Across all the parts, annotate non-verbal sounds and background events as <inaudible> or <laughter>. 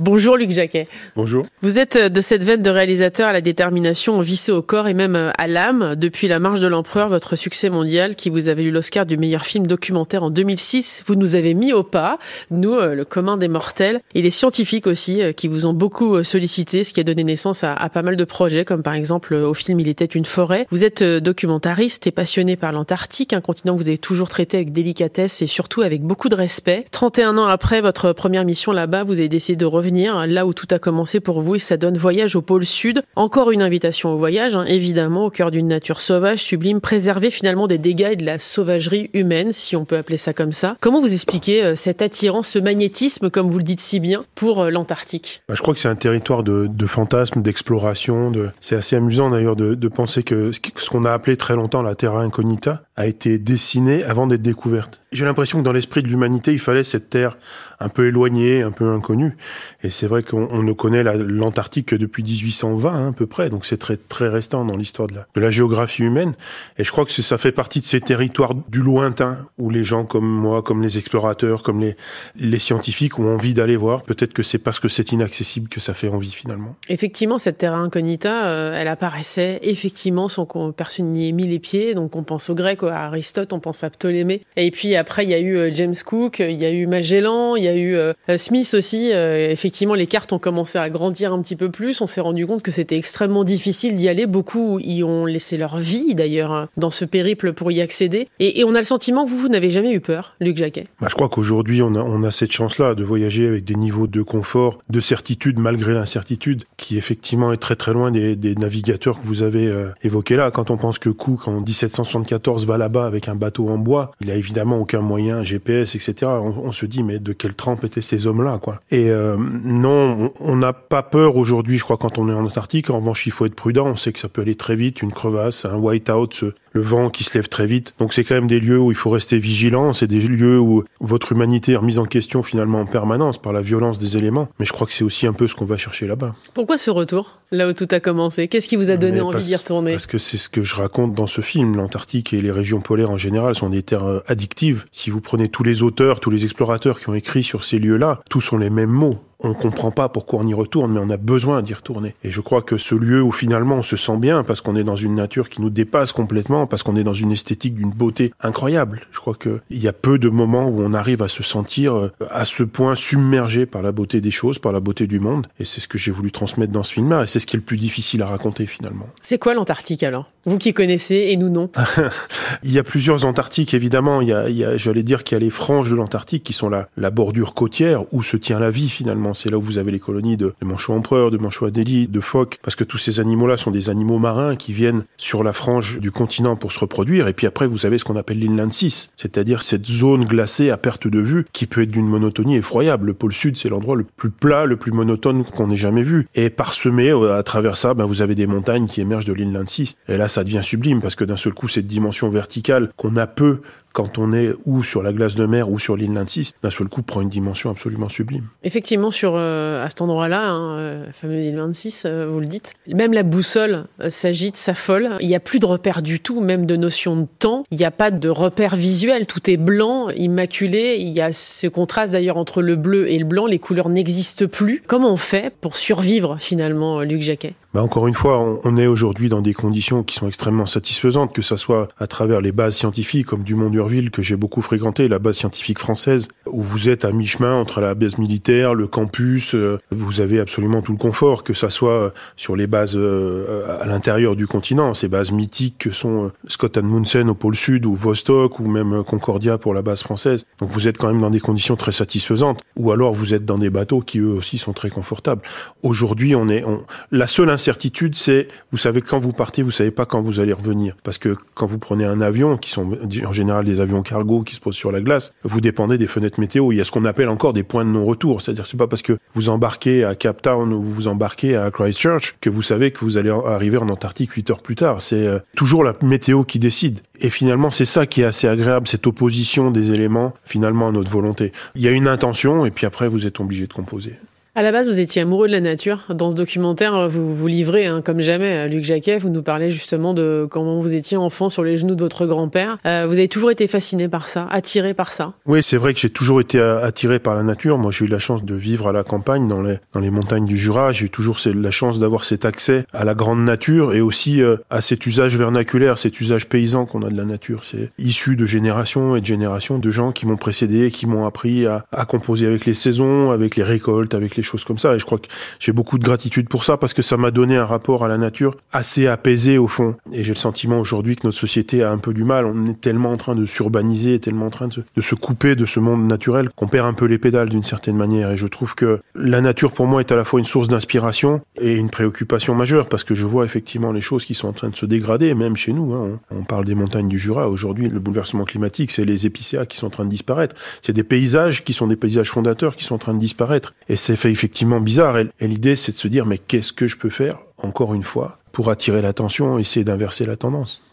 Bonjour Luc Jacquet. Bonjour. Vous êtes de cette veine de réalisateur à la détermination vissée au corps et même à l'âme. Depuis La Marche de l'Empereur, votre succès mondial qui vous avez eu l'Oscar du meilleur film documentaire en 2006, vous nous avez mis au pas, nous, euh, le commun des mortels, et les scientifiques aussi, euh, qui vous ont beaucoup euh, sollicité, ce qui a donné naissance à, à pas mal de projets, comme par exemple au film Il était une forêt. Vous êtes documentariste et passionné par l'Antarctique, un continent que vous avez toujours traité avec délicatesse et surtout avec beaucoup de respect. 31 ans après votre première mission là-bas, vous avez décidé de revenir là où tout a commencé pour vous et ça donne Voyage au pôle Sud. Encore une invitation au voyage, hein, évidemment, au cœur d'une nature sauvage, sublime, préserver finalement des dégâts et de la sauvagerie humaine, si on peut appeler ça comme ça. Comment vous expliquez euh, cet attirance, ce magnétisme, comme vous le dites si bien, pour euh, l'Antarctique? Bah, Je crois que c'est un territoire de, fantasmes, d'exploration. De... C'est assez amusant d'ailleurs de penser que ce qu'on a appelé très longtemps la Terra Incognita a été dessinée avant d'être découverte. J'ai l'impression que dans l'esprit de l'humanité, il fallait cette terre un peu éloignée, un peu inconnue. Et c'est vrai qu'on ne connaît l'Antarctique que depuis 1820 hein, à peu près, donc c'est très très restant dans l'histoire de la, géographie humaine. Et je crois que ça fait partie de ces territoires du lointain où les gens comme moi, comme les explorateurs, comme les, scientifiques ont envie d'aller voir. Peut-être que c'est parce que c'est inaccessible que ça fait envie finalement. Effectivement, cette terre incognita, euh, elle apparaissait effectivement sans qu'on personne n'y ait mis les pieds. Donc on pense aux Grecs, à Aristote, on pense à Ptolémée. Et puis après, il y a eu euh, James Cook, il y a eu Magellan, il y a eu euh, Smith aussi. Euh, effectivement, les cartes ont commencé à grandir un petit peu plus. On s'est rendu compte que c'était extrêmement difficile d'y aller. Beaucoup y ont laissé leur vie, d'ailleurs, hein, dans ce périple pour y accéder. Et, on a le sentiment que vous, vous n'avez jamais eu peur, Luc Jacquet? Bah, je crois qu'aujourd'hui, on a, cette chance-là de voyager avec des niveaux de confort, de certitude malgré l'incertitude, qui effectivement est très très loin des, des navigateurs que vous avez évoqués là. Quand on pense que Cook, en 1774, va là-bas avec un bateau en bois, il a évidemment aucun moyen, GPS, etc. On, se dit, mais de quelle trempe étaient ces hommes-là, quoi? Et euh, non, on n'a pas peur aujourd'hui, je crois, quand on est en Antarctique. En revanche, il faut être prudent. On sait que ça peut aller très vite, une crevasse, un white-out, le vent qui se lève très vite. Donc c'est quand même des lieux où il faut rester vigilant. C'est des lieux où votre humanité est remise en question finalement en permanence par la violence des éléments. Mais je crois que c'est aussi un peu ce qu'on va chercher là-bas. Pourquoi ce retour là où tout a commencé? Qu'est-ce qui vous a donné envie d'y retourner? Parce que c'est ce que je raconte dans ce film. L'Antarctique et les régions polaires en général sont des terres euh, addictives. Si vous prenez tous les auteurs, tous les explorateurs qui ont écrit sur ces lieux-là, tous sont les mêmes mots on ne comprend pas pourquoi on y retourne, mais on a besoin d'y retourner. Et je crois que ce lieu où finalement on se sent bien, parce qu'on est dans une nature qui nous dépasse complètement, parce qu'on est dans une esthétique d'une beauté incroyable. Je crois qu'il y a peu de moments où on arrive à se sentir euh, à ce point submergé par la beauté des choses, par la beauté du monde. Et c'est ce que j'ai voulu transmettre dans ce film-là. Et c'est ce qui est le plus difficile à raconter finalement. C'est quoi l'Antarctique alors? Vous qui connaissez et nous non. <laughs> il y a plusieurs Antarctiques évidemment. Il y a, il y a j'allais dire qu'il y a les franges de l'Antarctique qui sont la, bordure côtière où se tient la vie finalement c'est là où vous avez les colonies de, manchots empereurs, de manchots adélie, de phoques, parce que tous ces animaux-là sont des animaux marins qui viennent sur la frange du continent pour se reproduire. Et puis après, vous avez ce qu'on appelle l'inland 6, c'est-à-dire cette zone glacée à perte de vue qui peut être d'une monotonie effroyable. Le pôle sud, c'est l'endroit le plus plat, le plus monotone qu'on ait jamais vu. Et parsemé euh, à travers ça, ben, vous avez des montagnes qui émergent de l'inland 6. Et là, ça devient sublime parce que d'un seul coup, cette dimension verticale qu'on a peu quand on est ou sur la glace de mer ou sur l'île 6, d'un seul coup prend une dimension absolument sublime. Effectivement, sur euh, à cet endroit-là, hein, euh, la fameuse île 26, euh, vous le dites, même la boussole s'agite, s'affole. Il n'y a plus de repères du tout, même de notion de temps. Il n'y a pas de repères visuels. Tout est blanc, immaculé. Il y a ce contraste d'ailleurs entre le bleu et le blanc. Les couleurs n'existent plus. Comment on fait pour survivre finalement, Luc Jacquet? Bah encore une fois, on, est aujourd'hui dans des conditions qui sont extrêmement satisfaisantes, que ça soit à travers les bases scientifiques comme Dumont d'Urville que j'ai beaucoup fréquenté, la base scientifique française, où vous êtes à mi-chemin entre la base militaire, le campus, euh, vous avez absolument tout le confort, que ça soit sur les bases euh, à l'intérieur du continent, ces bases mythiques que sont euh, Scott Amundsen au pôle sud ou Vostok ou même Concordia pour la base française. Donc vous êtes quand même dans des conditions très satisfaisantes, ou alors vous êtes dans des bateaux qui eux aussi sont très confortables. Aujourd'hui, on est la seule certitude, c'est, vous savez, quand vous partez, vous savez pas quand vous allez revenir. Parce que quand vous prenez un avion, qui sont en général des avions cargo qui se posent sur la glace, vous dépendez des fenêtres météo. Il y a ce qu'on appelle encore des points de non-retour. C'est-à-dire, c'est pas parce que vous embarquez à Cape Town ou vous embarquez à Christchurch que vous savez que vous allez arriver en Antarctique 8 heures plus tard. C'est euh, toujours la météo qui décide. Et finalement, c'est ça qui est assez agréable, cette opposition des éléments, finalement, à notre volonté. Il y a une intention, et puis après, vous êtes obligé de composer. À la base, vous étiez amoureux de la nature. Dans ce documentaire, vous vous livrez hein, comme jamais. Luc Jacquet, vous nous parlez justement de comment vous étiez enfant sur les genoux de votre grand-père. Euh, vous avez toujours été fasciné par ça, attiré par ça Oui, c'est vrai que j'ai toujours été attiré par la nature. Moi, j'ai eu la chance de vivre à la campagne, dans les, dans les montagnes du Jura. J'ai eu toujours la chance d'avoir cet accès à la grande nature et aussi euh, à cet usage vernaculaire, cet usage paysan qu'on a de la nature. C'est issu de générations et de générations de gens qui m'ont précédé, qui m'ont appris à, à composer avec les saisons, avec les récoltes, avec les choses comme ça. Et je crois que j'ai beaucoup de gratitude pour ça parce que ça m'a donné un rapport à la nature assez apaisé au fond. Et j'ai le sentiment aujourd'hui que notre société a un peu du mal. On est tellement en train de s'urbaniser, tellement en train de se, de se couper de ce monde naturel qu'on perd un peu les pédales d'une certaine manière. Et je trouve que la nature pour moi est à la fois une source d'inspiration et une préoccupation majeure parce que je vois effectivement les choses qui sont en train de se dégrader, même chez nous. Hein. On parle des montagnes du Jura. Aujourd'hui, le bouleversement climatique, c'est les épicéas qui sont en train de disparaître. C'est des paysages qui sont des paysages fondateurs qui sont en train de disparaître. Et c'est fait effectivement bizarre. Et, l'idée, c'est de se dire, mais qu'est-ce que je peux faire, encore une fois, pour attirer l'attention, essayer d'inverser la tendance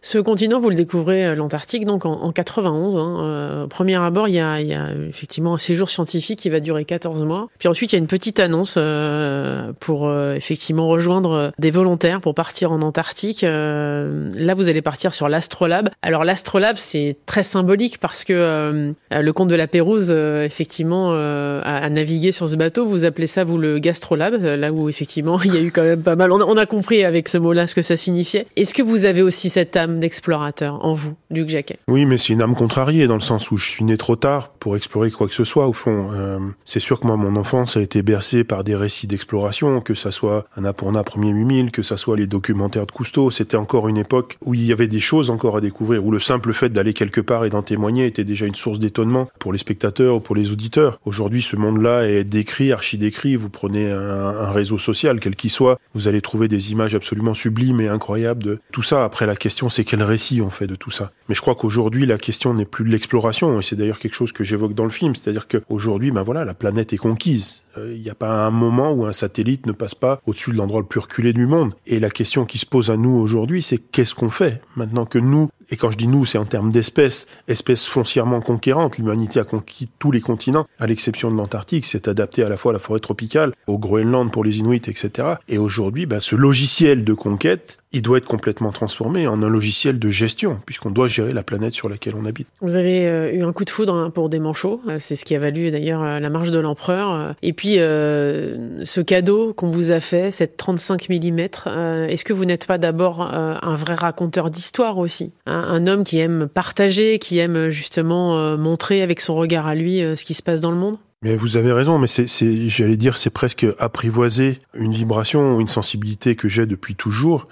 ce continent, vous le découvrez, euh, l'Antarctique, donc en, en 91. Hein. Euh, premier abord, il y, a, effectivement un séjour scientifique qui va durer 14 mois. Puis ensuite, il y a une petite annonce euh, pour effectivement rejoindre des volontaires pour partir en Antarctique. Là, vous allez partir sur l'Astrolabe. Alors l'Astrolabe, c'est très symbolique parce que le comte de la Pérouse, effectivement, a, navigué sur ce bateau. Vous appelez ça, vous, le Gastrolabe, là où effectivement, <laughs> il y a eu quand même pas mal. On a compris avec ce mot-là ce que ça signifiait. Est-ce que vous avez aussi cette âme d'explorateur en vous, Luc Jacquet. Oui, mais c'est une âme contrariée dans le sens où je suis né trop tard pour explorer quoi que ce soit au fond. Euh, c'est sûr que moi, mon enfance a été bercée par des récits d'exploration, que ça soit Annapurna Premier 8000, que ça soit les documentaires de Cousteau. C'était encore une époque où il y avait des choses encore à découvrir, où le simple fait d'aller quelque part et d'en témoigner était déjà une source d'étonnement pour les spectateurs ou pour les auditeurs. Aujourd'hui, ce monde-là est décrit, archi-décrit. Vous prenez un, un réseau social, quel qu'il soit, vous allez trouver des images absolument sublimes et incroyables de tout ça. Après, la question, c'est quel récit on fait de tout ça. Mais je crois qu'aujourd'hui, la question n'est plus de l'exploration, et c'est d'ailleurs quelque chose que j'évoque dans le film, c'est-à-dire qu'aujourd'hui, ben voilà, la planète est conquise. Euh, il n'y a pas un moment où un satellite ne passe pas au-dessus de l'endroit le plus reculé du monde. Et la question qui se pose à nous aujourd'hui, c'est qu'est-ce qu'on fait maintenant que nous, et quand je dis nous, c'est en termes d'espèces, espèces foncièrement conquérantes. L'humanité a conquis tous les continents, à l'exception de l'Antarctique, s'est adapté à la fois à la forêt tropicale, au Groenland pour les Inuits, etc. Et aujourd'hui, ben, ce logiciel de conquête, il doit être complètement transformé en un logiciel de gestion, puisqu'on doit gérer la planète sur laquelle on habite. Vous avez euh, eu un coup de foudre hein, pour des manchots, euh, c'est ce qui a valu d'ailleurs la marche de l'empereur. Et puis, euh, ce cadeau qu'on vous a fait, cette 35 mm, euh, est-ce que vous n'êtes pas d'abord euh, un vrai raconteur d'histoire aussi? Un, un, homme qui aime partager, qui aime justement montrer avec son regard à lui ce qui se passe dans le monde? Mais vous avez raison, mais c'est, j'allais dire, c'est presque apprivoiser une vibration, une sensibilité que j'ai depuis toujours,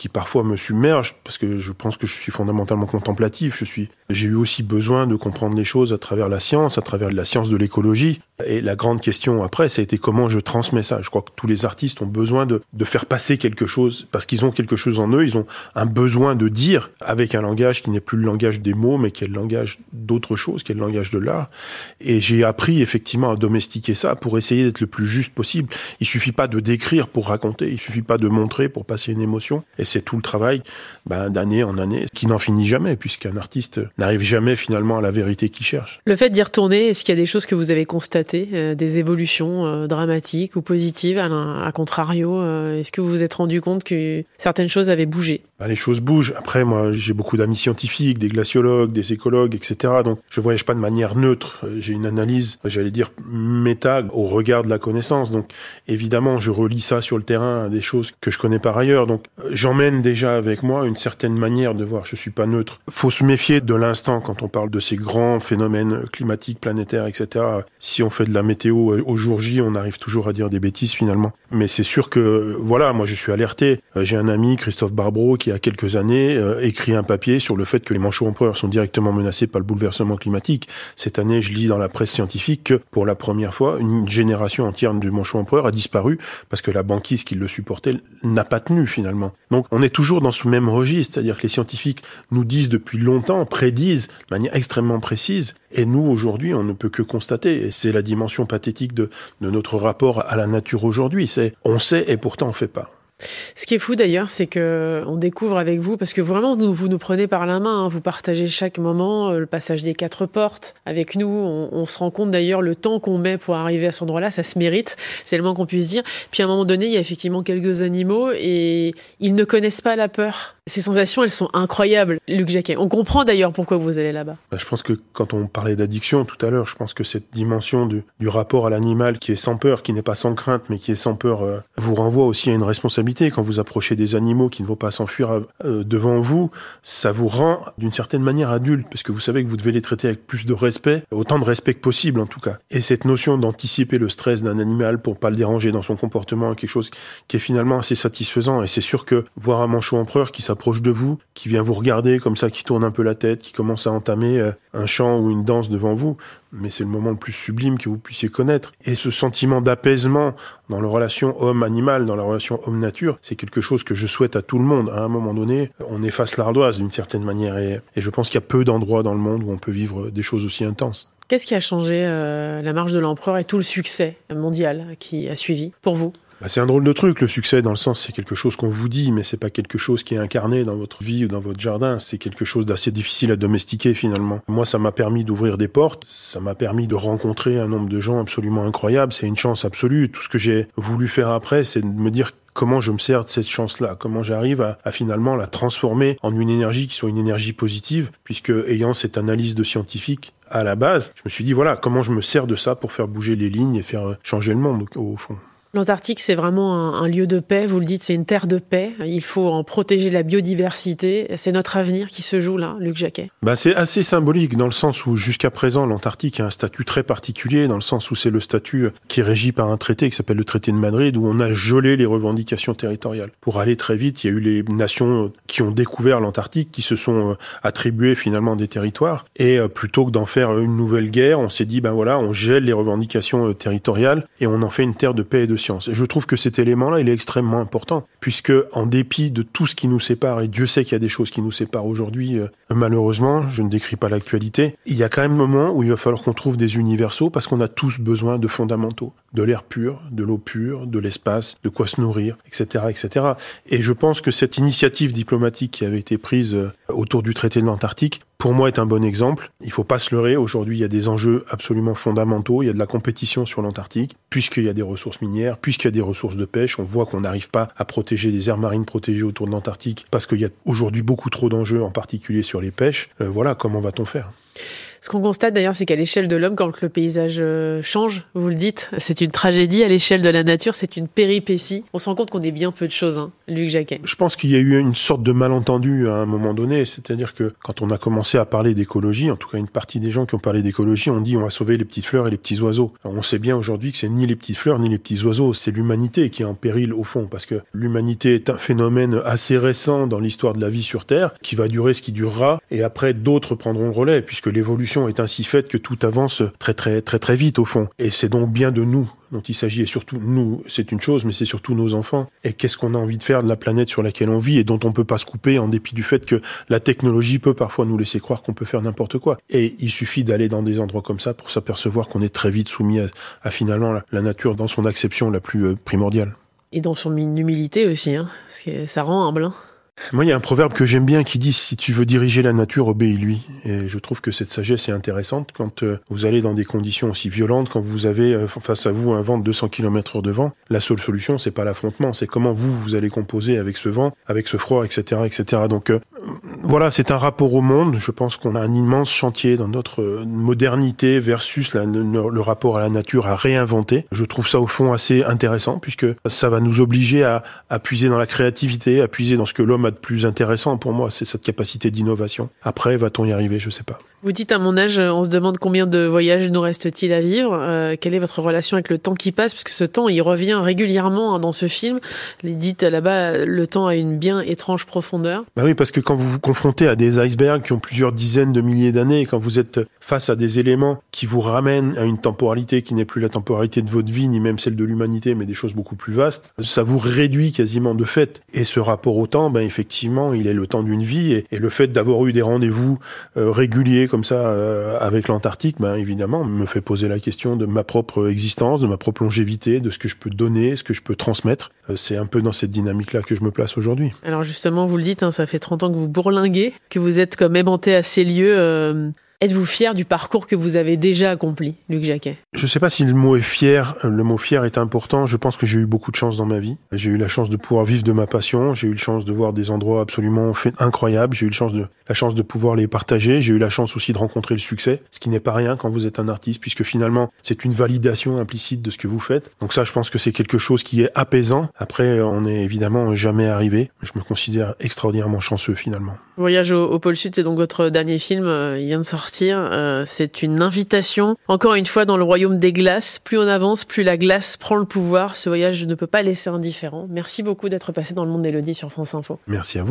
qui parfois me submerge parce que je pense que je suis fondamentalement contemplatif. Je suis, j'ai eu aussi besoin de comprendre les choses à travers la science, à travers la science de l'écologie. Et la grande question après, ça a été comment je transmets ça. Je crois que tous les artistes ont besoin de, de faire passer quelque chose parce qu'ils ont quelque chose en eux. Ils ont un besoin de dire avec un langage qui n'est plus le langage des mots, mais qui est le langage d'autre chose, qui est le langage de l'art. Et j'ai appris effectivement à domestiquer ça pour essayer d'être le plus juste possible. Il suffit pas de décrire pour raconter. Il suffit pas de montrer pour passer une émotion. C'est tout le travail ben, d'année en année qui n'en finit jamais puisqu'un artiste n'arrive jamais finalement à la vérité qu'il cherche. Le fait d'y retourner, est-ce qu'il y a des choses que vous avez constatées euh, des évolutions euh, dramatiques ou positives à, contrario euh, Est-ce que vous vous êtes rendu compte que certaines choses avaient bougé? Bah, Les choses bougent. Après, moi, j'ai beaucoup d'amis scientifiques, des glaciologues, des écologues, etc. Donc, je voyage pas de manière neutre. J'ai une analyse, j'allais dire, méta au regard de la connaissance. Donc, évidemment, je relis ça sur le terrain à des choses que je connais par ailleurs. Donc, j'emmène déjà avec moi une certaine manière de voir. Je suis pas neutre. Faut se méfier de l'instant quand on parle de ces grands phénomènes climatiques, planétaires, etc. Si on fait de la météo euh, au jour J, on arrive toujours à dire des bêtises finalement. Mais c'est sûr que, voilà, moi je suis alerté. Euh, j'ai un ami, Christophe Barbro, qui a quelques années euh, écrit un papier sur le fait que les manchots empereurs sont directement menacés par le bouleversement climatique. Cette année, je lis dans la presse scientifique que pour la première fois, une génération entière de manchots empereurs a disparu parce que la banquise qui le supportait n'a pas tenu finalement. Donc on est toujours dans ce même registre, c'est-à-dire que les scientifiques nous disent depuis longtemps, prédisent de manière extrêmement précise, et nous aujourd'hui, on ne peut que constater, et c'est la dimension pathétique de, notre rapport à la nature aujourd'hui, c'est on sait et pourtant on fait pas. Ce qui est fou d'ailleurs, c'est que on découvre avec vous, parce que vraiment vous nous prenez par la main, hein. vous partagez chaque moment, euh, le passage des quatre portes avec nous. On, se rend compte d'ailleurs le temps qu'on met pour arriver à cet endroit-là, ça se mérite, c'est le moins qu'on puisse dire. Puis à un moment donné, il y a effectivement quelques animaux et ils ne connaissent pas la peur. Ces sensations, elles sont incroyables, Luc Jacquet. On comprend d'ailleurs pourquoi vous allez là-bas. Bah, je pense que quand on parlait d'addiction tout à l'heure, je pense que cette dimension du, rapport à l'animal qui est sans peur, qui n'est pas sans crainte, mais qui est sans peur, euh, vous renvoie aussi à une responsabilité. Quand vous approchez des animaux qui ne vont pas s'enfuir euh, devant vous, ça vous rend d'une certaine manière adulte, parce que vous savez que vous devez les traiter avec plus de respect, autant de respect que possible en tout cas. Et cette notion d'anticiper le stress d'un animal pour pas le déranger dans son comportement est quelque chose qui est finalement assez satisfaisant. Et c'est sûr que voir un manchot empereur qui s'approche de vous, qui vient vous regarder comme ça, qui tourne un peu la tête, qui commence à entamer euh, un chant ou une danse devant vous, mais c'est le moment le plus sublime que vous puissiez connaître. Et ce sentiment d'apaisement dans la relation homme-animal, dans la relation homme-nature, c'est quelque chose que je souhaite à tout le monde. À un moment donné, on efface l'ardoise d'une certaine manière. Et, je pense qu'il y a peu d'endroits dans le monde où on peut vivre des choses aussi intenses. Qu'est-ce qui a changé euh, la marche de l'empereur et tout le succès mondial qui a suivi pour vous? Bah, c'est un drôle de truc, le succès, dans le sens, c'est quelque chose qu'on vous dit, mais c'est pas quelque chose qui est incarné dans votre vie ou dans votre jardin. C'est quelque chose d'assez difficile à domestiquer, finalement. Moi, ça m'a permis d'ouvrir des portes. Ça m'a permis de rencontrer un nombre de gens absolument incroyables. C'est une chance absolue. Tout ce que j'ai voulu faire après, c'est de me dire comment je me sers de cette chance-là, comment j'arrive à, à, finalement la transformer en une énergie qui soit une énergie positive, puisque ayant cette analyse de scientifique à la base, je me suis dit voilà comment je me sers de ça pour faire bouger les lignes et faire changer le monde au fond. L'Antarctique, c'est vraiment un, lieu de paix, vous le dites, c'est une terre de paix. Il faut en protéger la biodiversité. C'est notre avenir qui se joue là, Luc Jacquet. Bah, c'est assez symbolique dans le sens où jusqu'à présent, l'Antarctique a un statut très particulier, dans le sens où c'est le statut qui est régi par un traité qui s'appelle le traité de Madrid, où on a gelé les revendications territoriales. Pour aller très vite, il y a eu les nations qui ont découvert l'Antarctique, qui se sont euh, attribuées finalement des territoires. Et euh, plutôt que d'en faire une nouvelle guerre, on s'est dit, ben voilà, on gèle les revendications euh, territoriales et on en fait une terre de paix et de et je trouve que cet élément-là, est extrêmement important, puisque en dépit de tout ce qui nous sépare, et Dieu sait qu'il y a des choses qui nous séparent aujourd'hui, euh, malheureusement, je ne décris pas l'actualité, il y a quand même un moment où il va falloir qu'on trouve des universaux, parce qu'on a tous besoin de fondamentaux, de l'air pur, de l'eau pure, de l'espace, de quoi se nourrir, etc., etc. Et je pense que cette initiative diplomatique qui avait été prise euh, autour du traité de l'Antarctique pour moi, est un bon exemple. Il faut pas se leurrer. Aujourd'hui, il y a des enjeux absolument fondamentaux. Il y a de la compétition sur l'Antarctique, puisqu'il y a des ressources minières, puisqu'il y a des ressources de pêche. On voit qu'on n'arrive pas à protéger des aires marines protégées autour de l'Antarctique parce qu'il y a aujourd'hui beaucoup trop d'enjeux, en particulier sur les pêches. Euh, voilà, comment va-t-on faire? Ce qu'on constate d'ailleurs, c'est qu'à l'échelle de l'homme, quand le paysage euh, change, vous le dites, c'est une tragédie. À l'échelle de la nature, c'est une péripétie. On se rend compte qu'on est bien peu de choses, hein, Luc Jacquet. Je pense qu'il y a eu une sorte de malentendu à un moment donné. C'est-à-dire que quand on a commencé à parler d'écologie, en tout cas une partie des gens qui ont parlé d'écologie ont dit on va sauver les petites fleurs et les petits oiseaux. on sait bien aujourd'hui que c'est ni les petites fleurs ni les petits oiseaux, c'est l'humanité qui est en péril au fond, parce que l'humanité est un phénomène assez récent dans l'histoire de la vie sur Terre, qui va durer ce qui durera, et après d'autres prendront le relais, puisque l'évolution est ainsi faite que tout avance très très très très vite au fond. Et c'est donc bien de nous dont il s'agit, et surtout nous, c'est une chose, mais c'est surtout nos enfants. Et qu'est-ce qu'on a envie de faire de la planète sur laquelle on vit et dont on peut pas se couper en dépit du fait que la technologie peut parfois nous laisser croire qu'on peut faire n'importe quoi. Et il suffit d'aller dans des endroits comme ça pour s'apercevoir qu'on est très vite soumis à, finalement la, nature dans son acception la plus euh, primordiale. Et dans son humilité aussi, hein, parce que ça rend humble. Hein. Moi, il y a un proverbe que j'aime bien qui dit si tu veux diriger la nature, obéis-lui. Et je trouve que cette sagesse est intéressante quand euh, vous allez dans des conditions aussi violentes, quand vous avez euh, face à vous un vent de 200 km heure de vent. La seule solution, c'est pas l'affrontement, c'est comment vous vous allez composer avec ce vent, avec ce froid, etc., etc. Donc euh, voilà, c'est un rapport au monde. Je pense qu'on a un immense chantier dans notre modernité versus le, rapport à la nature à réinventer. Je trouve ça au fond assez intéressant puisque ça va nous obliger à, à puiser dans la créativité, à puiser dans ce que l'homme a de plus intéressant pour moi, c'est cette capacité d'innovation. Après, va-t-on y arriver? Je sais pas. Vous dites à mon âge, on se demande combien de voyages nous reste-t-il à vivre. Euh, quelle est votre relation avec le temps qui passe? Parce que ce temps, il revient régulièrement hein, dans ce film. Les dites là-bas, le temps a une bien étrange profondeur. Bah oui, parce que quand vous vous confrontez à des icebergs qui ont plusieurs dizaines de milliers d'années, quand vous êtes face à des éléments qui vous ramènent à une temporalité qui n'est plus la temporalité de votre vie, ni même celle de l'humanité, mais des choses beaucoup plus vastes, ça vous réduit quasiment de fait. Et ce rapport au temps, ben effectivement, il est le temps d'une vie, et, le fait d'avoir eu des rendez-vous euh, réguliers comme ça euh, avec l'Antarctique, ben évidemment, me fait poser la question de ma propre existence, de ma propre longévité, de ce que je peux donner, ce que je peux transmettre. Euh, c'est un peu dans cette dynamique-là que je me place aujourd'hui. Alors justement, vous le dites, hein, ça fait 30 ans que vous bourlinguez, que vous êtes comme aimanté à ces lieux. Euh, Êtes-vous fier du parcours que vous avez déjà accompli, Luc Jacquet? Je ne sais pas si le mot est fier, euh, le mot fier est important. Je pense que j'ai eu beaucoup de chance dans ma vie. J'ai eu la chance de pouvoir vivre de ma passion. J'ai eu la chance de voir des endroits absolument incroyables. J'ai eu la chance de la chance de pouvoir les partager. J'ai eu la chance aussi de rencontrer le succès, ce qui n'est pas rien quand vous êtes un artiste, puisque finalement c'est une validation implicite de ce que vous faites. Donc ça, je pense que c'est quelque chose qui est apaisant. Après, on n'est évidemment jamais arrivé. Je me considère extraordinairement chanceux finalement. Voyage au, pôle Sud, c'est donc votre dernier film. Euh, il vient de sortir euh, c'est une invitation, encore une fois, dans le royaume des glaces. Plus on avance, plus la glace prend le pouvoir. Ce voyage ne peut pas laisser indifférent. Merci beaucoup d'être passé dans le monde d'Elodie sur France Info. Merci à vous.